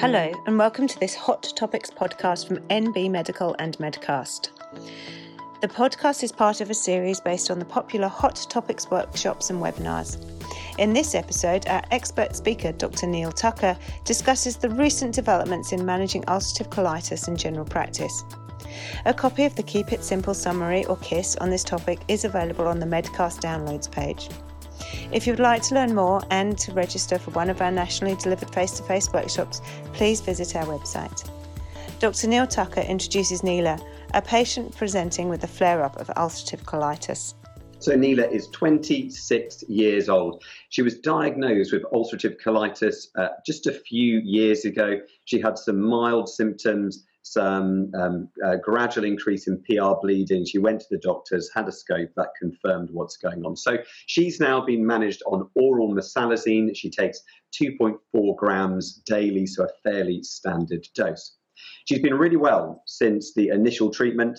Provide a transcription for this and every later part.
Hello, and welcome to this Hot Topics podcast from NB Medical and Medcast. The podcast is part of a series based on the popular Hot Topics workshops and webinars. In this episode, our expert speaker, Dr. Neil Tucker, discusses the recent developments in managing ulcerative colitis in general practice. A copy of the Keep It Simple summary or KISS on this topic is available on the Medcast downloads page. If you would like to learn more and to register for one of our nationally delivered face to face workshops, please visit our website. Dr. Neil Tucker introduces Neela, a patient presenting with a flare up of ulcerative colitis. So, Neela is 26 years old. She was diagnosed with ulcerative colitis uh, just a few years ago. She had some mild symptoms some um, uh, gradual increase in PR bleeding. She went to the doctors, had a scope that confirmed what's going on. So she's now been managed on oral mesalazine. She takes 2.4 grams daily, so a fairly standard dose. She's been really well since the initial treatment.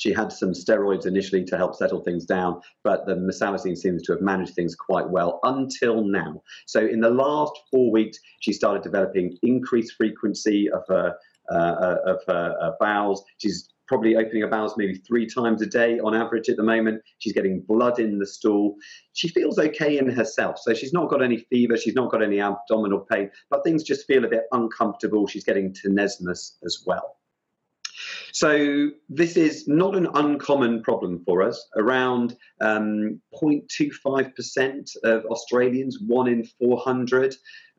She had some steroids initially to help settle things down, but the mesalazine seems to have managed things quite well until now. So, in the last four weeks, she started developing increased frequency of her of her uh, bowels. She's probably opening her bowels maybe three times a day on average at the moment. She's getting blood in the stool. She feels okay in herself. So she's not got any fever, she's not got any abdominal pain, but things just feel a bit uncomfortable. She's getting tenesmus as well. So this is not an uncommon problem for us. Around um, 0.25% of Australians, one in 400,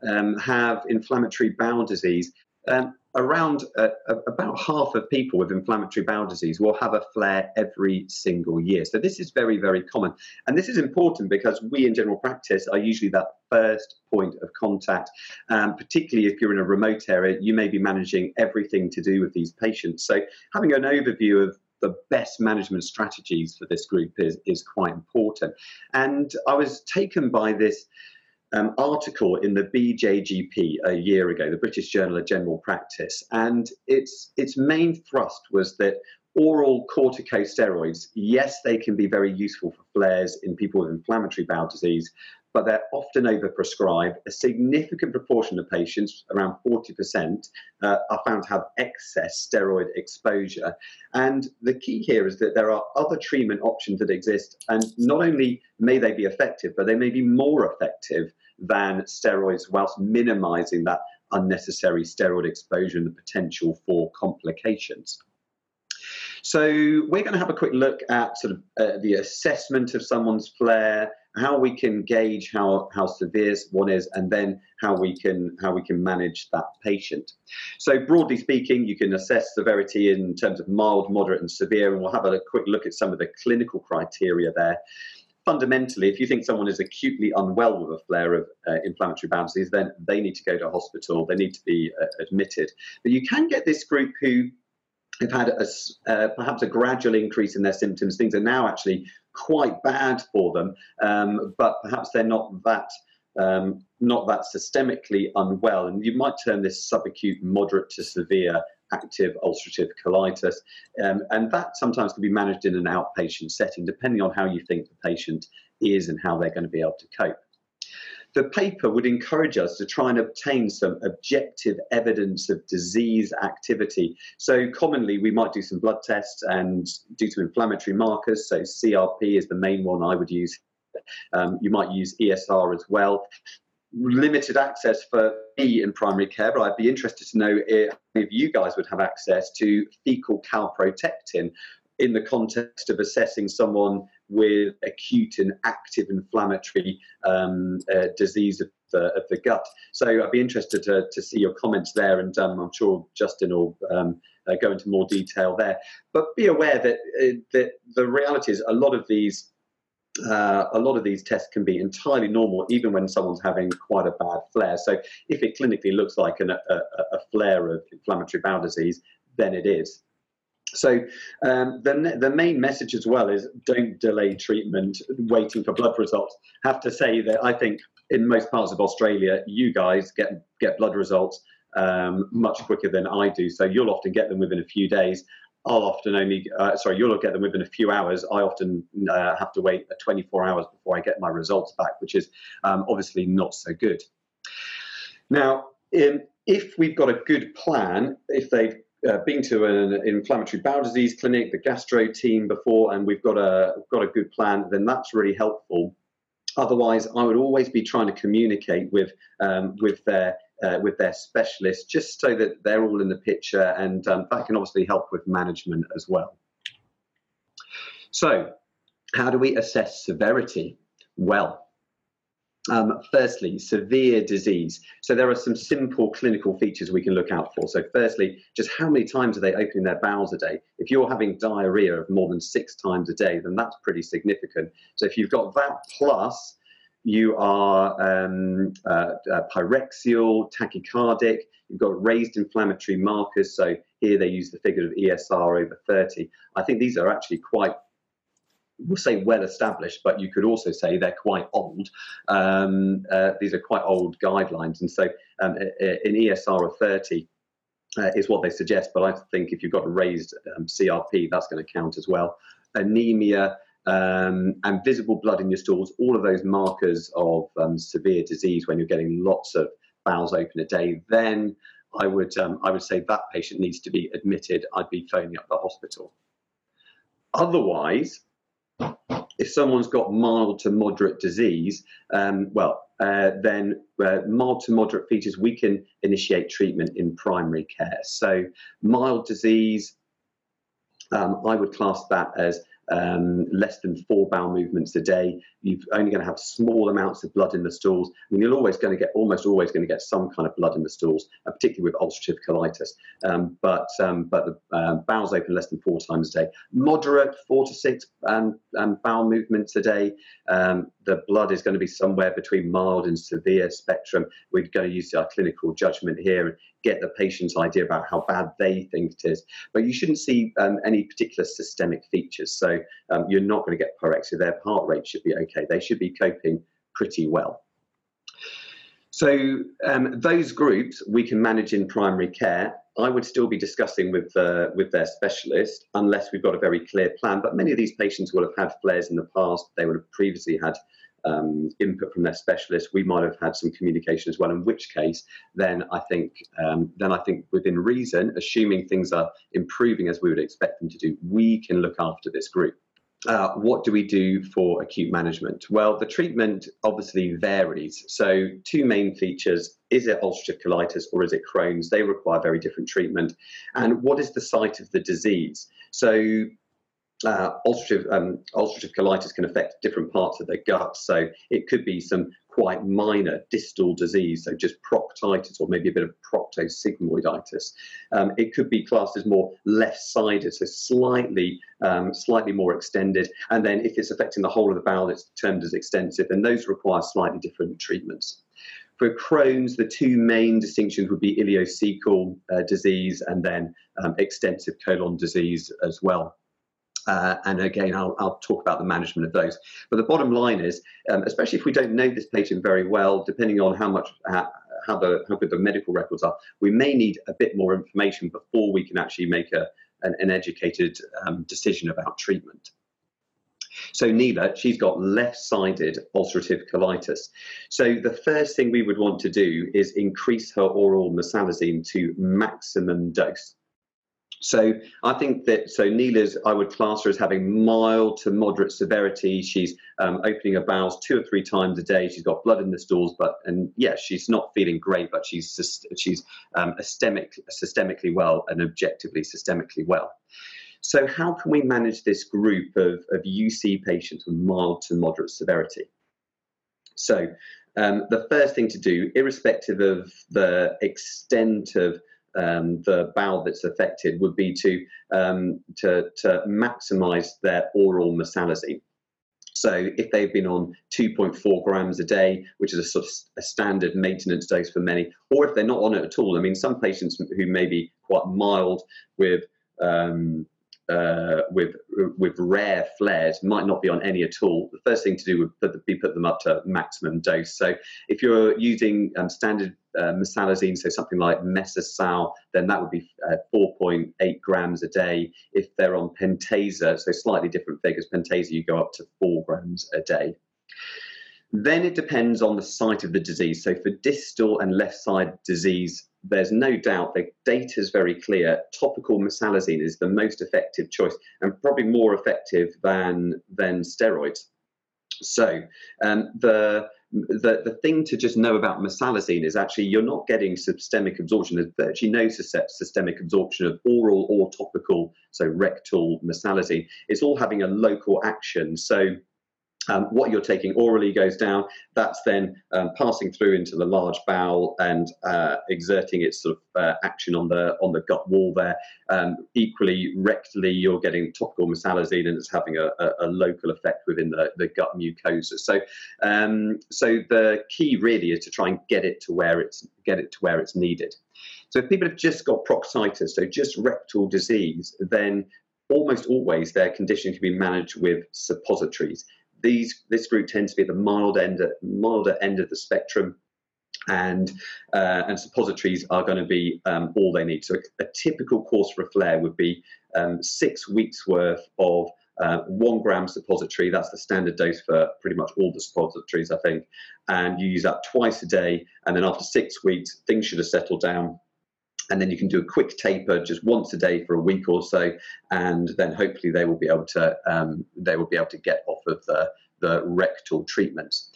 um, have inflammatory bowel disease. Um, around uh, about half of people with inflammatory bowel disease will have a flare every single year. So this is very, very common. And this is important because we in general practice are usually that first point of contact. Um, particularly if you're in a remote area, you may be managing everything to do with these patients. So having an overview of the best management strategies for this group is, is quite important. And I was taken by this um, article in the BJGP a year ago, the British Journal of General Practice, and its its main thrust was that oral corticosteroids, yes, they can be very useful for flares in people with inflammatory bowel disease, but they're often overprescribed. A significant proportion of patients, around 40%, uh, are found to have excess steroid exposure. And the key here is that there are other treatment options that exist, and not only may they be effective, but they may be more effective than steroids whilst minimizing that unnecessary steroid exposure and the potential for complications. So we're going to have a quick look at sort of uh, the assessment of someone's flare, how we can gauge how, how severe one is, and then how we can how we can manage that patient. So broadly speaking, you can assess severity in terms of mild, moderate, and severe, and we'll have a quick look at some of the clinical criteria there fundamentally, if you think someone is acutely unwell with a flare of uh, inflammatory bowel disease, then they need to go to hospital. They need to be uh, admitted. But you can get this group who have had a, uh, perhaps a gradual increase in their symptoms. Things are now actually quite bad for them, um, but perhaps they're not that. Um, not that systemically unwell, and you might term this subacute, moderate to severe active ulcerative colitis. Um, and that sometimes can be managed in an outpatient setting, depending on how you think the patient is and how they're going to be able to cope. The paper would encourage us to try and obtain some objective evidence of disease activity. So, commonly, we might do some blood tests and do some inflammatory markers. So, CRP is the main one I would use um, you might use ESR as well limited access for me in primary care, but I'd be interested to know if, you guys would have access to fecal calprotectin in the context of assessing someone with acute and active inflammatory um, uh, disease of the, of the, gut. So I'd be interested to, to see your comments there, and um, I'm sure Justin will um, uh, go into more detail there. But be aware that, uh, that the reality is a lot of these uh, a lot of these tests can be entirely normal, even when someone's having quite a bad flare. So, if it clinically looks like an, a, a, flare of inflammatory bowel disease, then it is. So, um, the, the main message as well is don't delay treatment waiting for blood results. have to say that I think in most parts of Australia, you guys get, get blood results um, much quicker than I do. So, you'll often get them within a few days. I'll often only, uh, sorry, you'll get them within a few hours. I often uh, have to wait 24 hours before I get my results back, which is um, obviously not so good. Now, in, if we've got a good plan, if they've uh, been to an inflammatory bowel disease clinic, the gastro team before, and we've got a got a good plan, then that's really helpful. Otherwise, I would always be trying to communicate with um, with their uh, with their specialists, just so that they're all in the picture, and um, that can obviously help with management as well. So, how do we assess severity? Well, um, firstly, severe disease. So there are some simple clinical features we can look out for. So firstly, just how many times are they opening their bowels a day? If you're having diarrhea of more than six times a day, then that's pretty significant. So if you've got that plus you are um, uh, uh, pyrexial, tachycardic, you've got raised inflammatory markers. So here they use the figure of ESR over 30. I think these are actually quite we'll say well established, but you could also say they're quite old. Um, uh, these are quite old guidelines, and so um, in ESR of 30 uh, is what they suggest. But I think if you've got a raised um, CRP, that's going to count as well. Anemia. Um, and visible blood in your stools, all of those markers of um, severe disease when you're getting lots of bowels open a day, then I would um, I would say that patient needs to be admitted. I'd be phoning up the hospital. Otherwise, if someone's got mild to moderate disease, um, well, uh, then uh, mild to moderate features, we can initiate treatment in primary care. So, mild disease, um, I would class that as um, less than four bowel movements a day. You're only going to have small amounts of blood in the stools. I mean, you're always going to get, almost always going to get some kind of blood in the stools, uh, particularly with ulcerative colitis. Um, but um, but the uh, bowels open less than four times a day. Moderate, four to six um, um, bowel movements a day. Um, the blood is going to be somewhere between mild and severe spectrum. We're going to use our clinical judgment here and get the patient's idea about how bad they think it is. But you shouldn't see um, any particular systemic features. So um, you're not going to get pyrexia. Their heart rate should be okay. They should be coping pretty well. So um, those groups we can manage in primary care. I would still be discussing with uh, with their specialist unless we've got a very clear plan. But many of these patients will have had flares in the past. They would have previously had um, input from their specialist, we might have had some communication as well. In which case, then I think, um, then I think within reason, assuming things are improving as we would expect them to do, we can look after this group. Uh, what do we do for acute management? Well, the treatment obviously varies. So, two main features is it ulcerative colitis or is it Crohn's? They require very different treatment. And what is the site of the disease? So, uh, ulcerative, um, ulcerative colitis can affect different parts of the gut. So it could be some quite minor distal disease, so just proctitis or maybe a bit of proctosigmoiditis. Um, it could be classed as more left-sided, so slightly, um, slightly more extended. And then if it's affecting the whole of the bowel, it's termed as extensive, and those require slightly different treatments. For Crohn's, the two main distinctions would be ileocecal uh, disease and then um, extensive colon disease as well. Uh, and again, I'll, I'll, talk about the management of those. But the bottom line is, um, especially if we don't know this patient very well, depending on how much uh, how the how good the medical records are, we may need a bit more information before we can actually make a an, an educated um, decision about treatment. So Neela, she's got left-sided ulcerative colitis. So the first thing we would want to do is increase her oral mesalazine to maximum dose. So I think that so Neela's I would class her as having mild to moderate severity. She's um, opening her bowels two or three times a day. She's got blood in the stools, but and yeah, she's not feeling great, but she's she's um, systemic, systemically well and objectively systemically well. So how can we manage this group of, of UC patients with mild to moderate severity? So um, the first thing to do, irrespective of the extent of um, the bowel that's affected would be to um, to, to maximise their oral mesalazine. So if they've been on 2.4 grams a day, which is a sort of a standard maintenance dose for many, or if they're not on it at all, I mean, some patients who may be quite mild with um, uh, with with rare flares might not be on any at all. The first thing to do would be put them up to maximum dose. So if you're using um, standard uh, mesalazine, so something like Mesasal, then that would be uh, 4.8 grams a day. If they're on Pentasa, so slightly different figures, Pentasa you go up to 4 grams a day. Then it depends on the site of the disease. So for distal and left side disease, there's no doubt the data is very clear. Topical mesalazine is the most effective choice and probably more effective than than steroids. So um, the the, the thing to just know about mesalazine is actually you're not getting systemic absorption. There's virtually no systemic absorption of oral or topical, so rectal mesalazine. It's all having a local action. So um, what you're taking orally goes down. That's then um, passing through into the large bowel and uh, exerting its sort of uh, action on the on the gut wall there. Um, equally, rectally, you're getting topical mesalazine, and it's having a, a, a local effect within the, the gut mucosa. So, um, so the key really is to try and get it to where it's get it to where it's needed. So, if people have just got proctitis, so just rectal disease, then almost always their condition can be managed with suppositories these this group tends to be at the mild end, milder end of the spectrum, and uh, and suppositories are going to be um, all they need. So a, a, typical course for a flare would be um, six weeks worth of uh, one gram suppository. That's the standard dose for pretty much all the suppositories, I think. And you use that twice a day, and then after six weeks, things should have settled down and then you can do a quick taper just once a day for a week or so, and then hopefully they will be able to um, they will be able to get off of the the rectal treatments.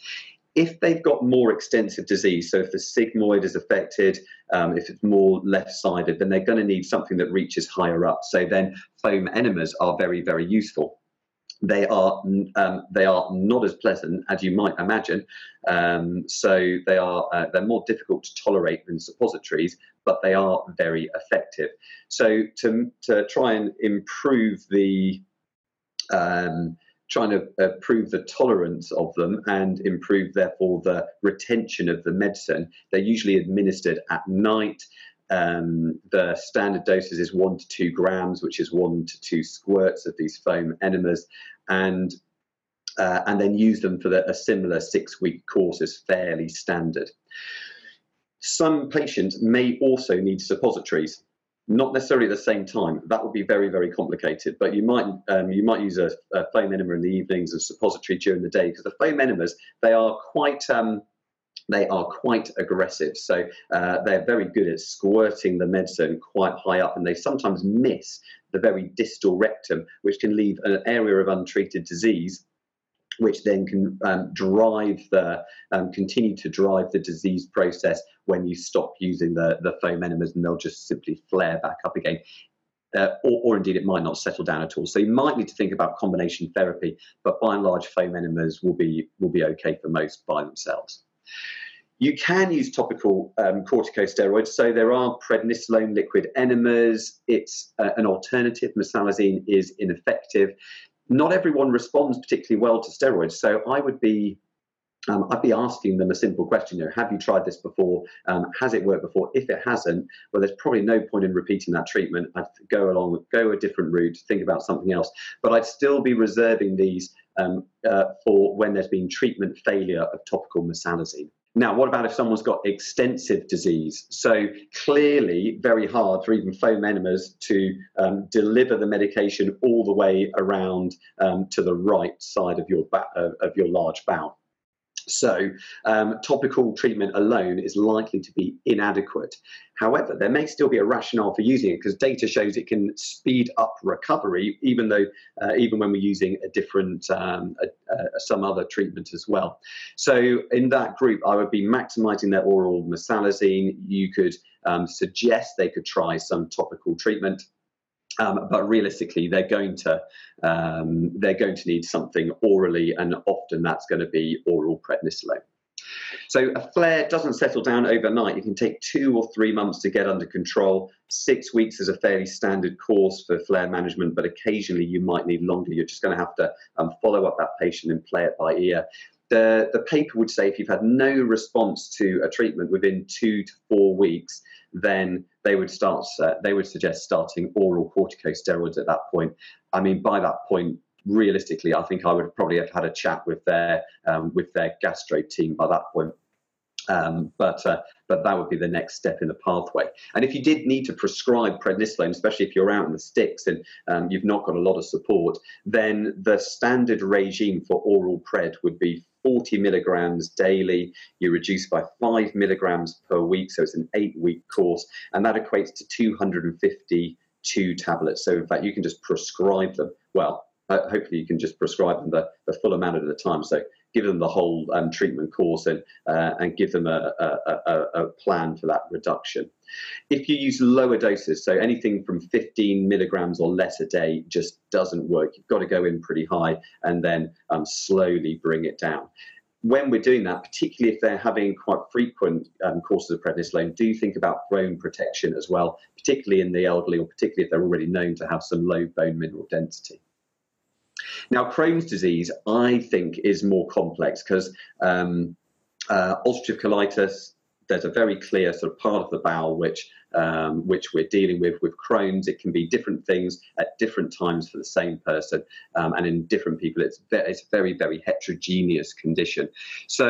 If they've got more extensive disease, so if the sigmoid is affected, um, if it's more left-sided, then they're going to need something that reaches higher up. So then foam enemas are very, very useful they are um, they are not as pleasant as you might imagine. Um, so they are uh, they're more difficult to tolerate than suppositories, but they are very effective. So to to try and improve the um, trying to improve the tolerance of them and improve therefore the retention of the medicine, they're usually administered at night. Um, the standard doses is one to two grams, which is one to two squirts of these foam enemas, and uh, and then use them for the, a similar six-week course is fairly standard. Some patients may also need suppositories, not necessarily at the same time. That would be very, very complicated. But you might um, you might use a, a, foam enema in the evenings and suppository during the day because the foam enemas they are quite um, they are quite aggressive. So uh, they're very good at squirting the medicine quite high up, and they sometimes miss the very distal rectum, which can leave an area of untreated disease. Which then can um, drive the um, continue to drive the disease process when you stop using the the foam enemas, and they'll just simply flare back up again. Uh, or, or, indeed it might not settle down at all. So you might need to think about combination therapy, but by and large, foam enemas will be will be okay for most by themselves. You can use topical um, corticosteroids. So there are prednisolone liquid enemas. It's uh, an alternative. Mesalazine is ineffective. Not everyone responds particularly well to steroids. So I would be um, I'd be asking them a simple question: you know, Have you tried this before? Um, has it worked before? If it hasn't, well, there's probably no point in repeating that treatment. I'd go along, go a different route, think about something else. But I'd still be reserving these um, uh, for when there's been treatment failure of topical mesalazine. Now, what about if someone's got extensive disease? So clearly, very hard for even foam enemas to um, deliver the medication all the way around um, to the right side of your ba- of your large bowel. So, um, topical treatment alone is likely to be inadequate. However, there may still be a rationale for using it because data shows it can speed up recovery, even though uh, even when we're using a different um, a, a, some other treatment as well. So, in that group, I would be maximising their oral mesalazine. You could um, suggest they could try some topical treatment. Um, but realistically, they're going to um, they're going to need something orally, and often that's going to be oral prednisolone. So a flare doesn't settle down overnight. It can take two or three months to get under control. Six weeks is a fairly standard course for flare management, but occasionally you might need longer. You're just going to have to um, follow up that patient and play it by ear. The, the paper would say if you've had no response to a treatment within two to four weeks, then they would start. Uh, they would suggest starting oral corticosteroids at that point. I mean, by that point, realistically, I think I would probably have had a chat with their um, with their gastro team by that point. Um, but uh, but that would be the next step in the pathway. And if you did need to prescribe prednisolone, especially if you're out in the sticks and um, you've not got a lot of support, then the standard regime for oral pred would be 40 milligrams daily. You reduce by five milligrams per week, so it's an eight-week course, and that equates to 252 tablets. So in fact, you can just prescribe them. Well, uh, hopefully you can just prescribe them the, the full amount at a time. So give them the whole um, treatment course and, uh, and give them a, a, a, a, plan for that reduction. If you use lower doses, so anything from 15 milligrams or less a day just doesn't work. You've got to go in pretty high and then um, slowly bring it down when we're doing that, particularly if they're having quite frequent um, courses of prednisolone, do think about bone protection as well, particularly in the elderly or particularly if they're already known to have some low bone mineral density. Now, Crohn's disease, I think, is more complex because um, uh, ulcerative colitis, there's a very clear sort of part of the bowel which um, which we're dealing with with Crohn's. It can be different things at different times for the same person, um, and in different people, it's very, it's a very very heterogeneous condition. So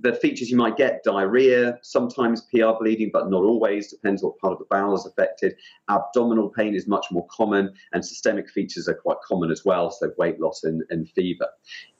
the features you might get diarrhea, sometimes PR bleeding, but not always. Depends what part of the bowel is affected. Abdominal pain is much more common, and systemic features are quite common as well. So weight loss and, and fever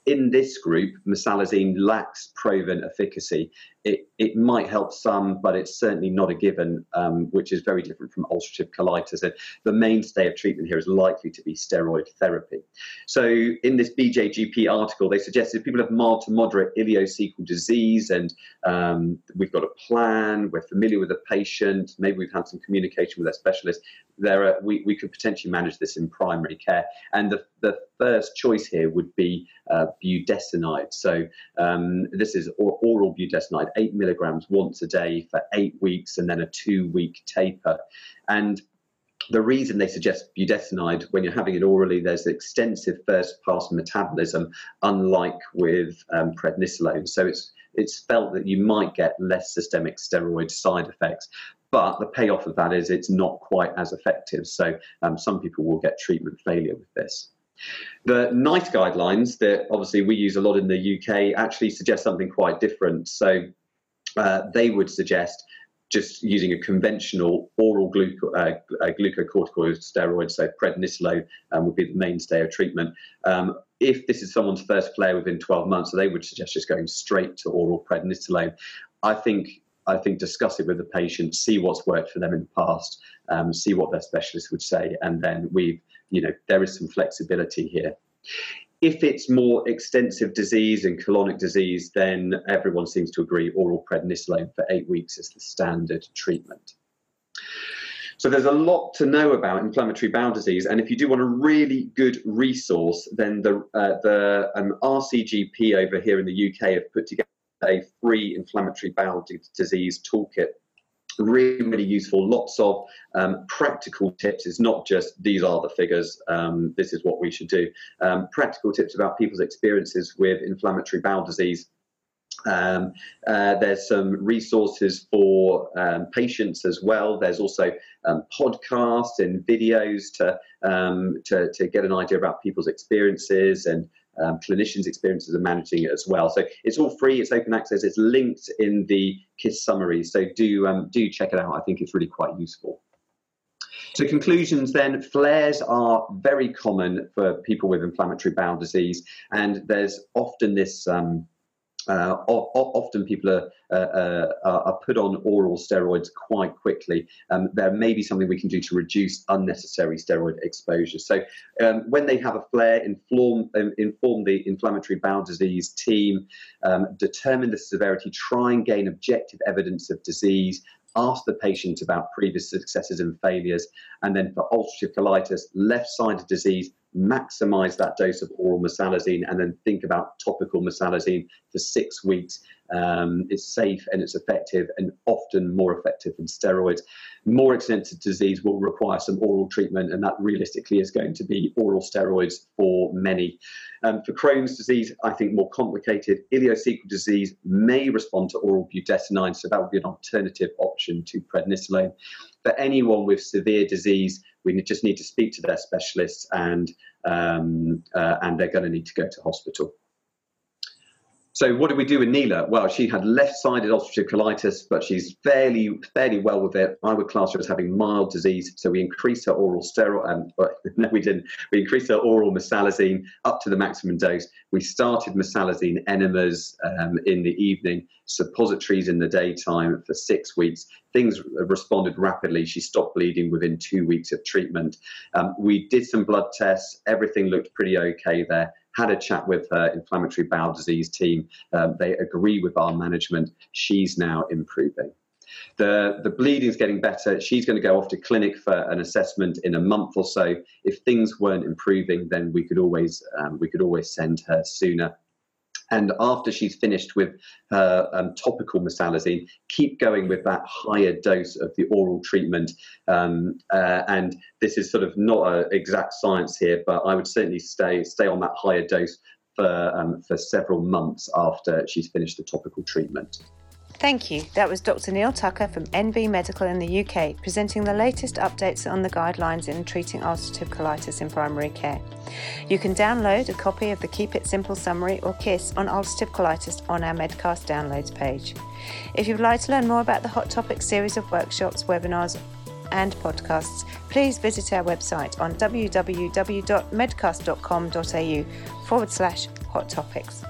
in this group, mesalazine lacks proven efficacy. It, it might help some, but it's certainly not a given, um, which is very different from ulcerative colitis. And the mainstay of treatment here is likely to be steroid therapy. So, in this BJGP article, they suggested people have mild to moderate ileocecal disease, and um, we've got a plan, we're familiar with the patient, maybe we've had some communication with their specialist. There are, we, we could potentially manage this in primary care. And the, the first choice here would be uh, budesonide. So um, this is oral budesonide, eight milligrams once a day for eight weeks, and then a two-week taper. And the reason they suggest budesonide when you're having it orally, there's extensive first-pass metabolism, unlike with um, prednisolone. So it's it's felt that you might get less systemic steroid side effects. But the payoff of that is it's not quite as effective. So um, some people will get treatment failure with this. The NICE guidelines that obviously we use a lot in the UK actually suggest something quite different. So uh, they would suggest just using a conventional oral uh, uh, glucocorticoid steroid, so prednisolone um, would be the mainstay of treatment. Um, if this is someone's first flare within 12 months, so they would suggest just going straight to oral prednisolone. I think I think discuss it with the patient, see what's worked for them in the past, um, see what their specialist would say, and then we've you know, there is some flexibility here. If it's more extensive disease and colonic disease, then everyone seems to agree oral prednisolone for eight weeks is the standard treatment. So there's a lot to know about inflammatory bowel disease, and if you do want a really good resource, then the uh, the um, RCGP over here in the UK have put together a free inflammatory bowel disease toolkit really, really useful. Lots of um, practical tips. It's not just these are the figures, um, this is what we should do. Um, practical tips about people's experiences with inflammatory bowel disease. Um, uh, there's some resources for um, patients as well. There's also um, podcasts and videos to, to, to get an idea about people's experiences and um, clinicians' experiences of managing it as well. So it's all free, it's open access, it's linked in the KISS summary. So do um, do check it out. I think it's really quite useful. So conclusions then, flares are very common for people with inflammatory bowel disease, and there's often this um, uh, often people are, uh, uh, are put on oral steroids quite quickly. Um, there may be something we can do to reduce unnecessary steroid exposure. So um, when they have a flare, inform, um, inform the inflammatory bowel disease team, um, determine the severity, try and gain objective evidence of disease, ask the patient about previous successes and failures, and then for ulcerative colitis, left-sided disease, maximize that dose of oral mesalazine and then think about topical mesalazine for six weeks. Um, it's safe and it's effective and often more effective than steroids. More extensive disease will require some oral treatment, and that realistically is going to be oral steroids for many. Um, for Crohn's disease, I think more complicated. Ileocecal disease may respond to oral budesonide, so that would be an alternative option to prednisolone. For anyone with severe disease, we just need to speak to their specialists and um, uh, and they're going to need to go to hospital. So what did we do with Neela? Well, she had left-sided ulcerative colitis, but she's fairly fairly well with it. I would class her as having mild disease, so we increased her oral steroid. Um, no, we didn't. We increased her oral mesalazine up to the maximum dose. We started mesalazine enemas um, in the evening, suppositories in the daytime for six weeks. Things responded rapidly. She stopped bleeding within two weeks of treatment. Um, we did some blood tests. Everything looked pretty okay there had a chat with her inflammatory bowel disease team. Um, they agree with our management. She's now improving. The, the bleeding is getting better. She's going to go off to clinic for an assessment in a month or so. If things weren't improving, then we could always um, we could always send her sooner. And after she's finished with her um, topical mesalazine, keep going with that higher dose of the oral treatment. Um, uh, and this is sort of not an exact science here, but I would certainly stay stay on that higher dose for um, for several months after she's finished the topical treatment. Thank you. That was Dr. Neil Tucker from NB Medical in the UK, presenting the latest updates on the guidelines in treating ulcerative colitis in primary care. You can download a copy of the Keep It Simple summary or KISS on ulcerative colitis on our Medcast downloads page. If you'd like to learn more about the Hot Topics series of workshops, webinars, and podcasts, please visit our website on www.medcast.com.au forward slash hot topics.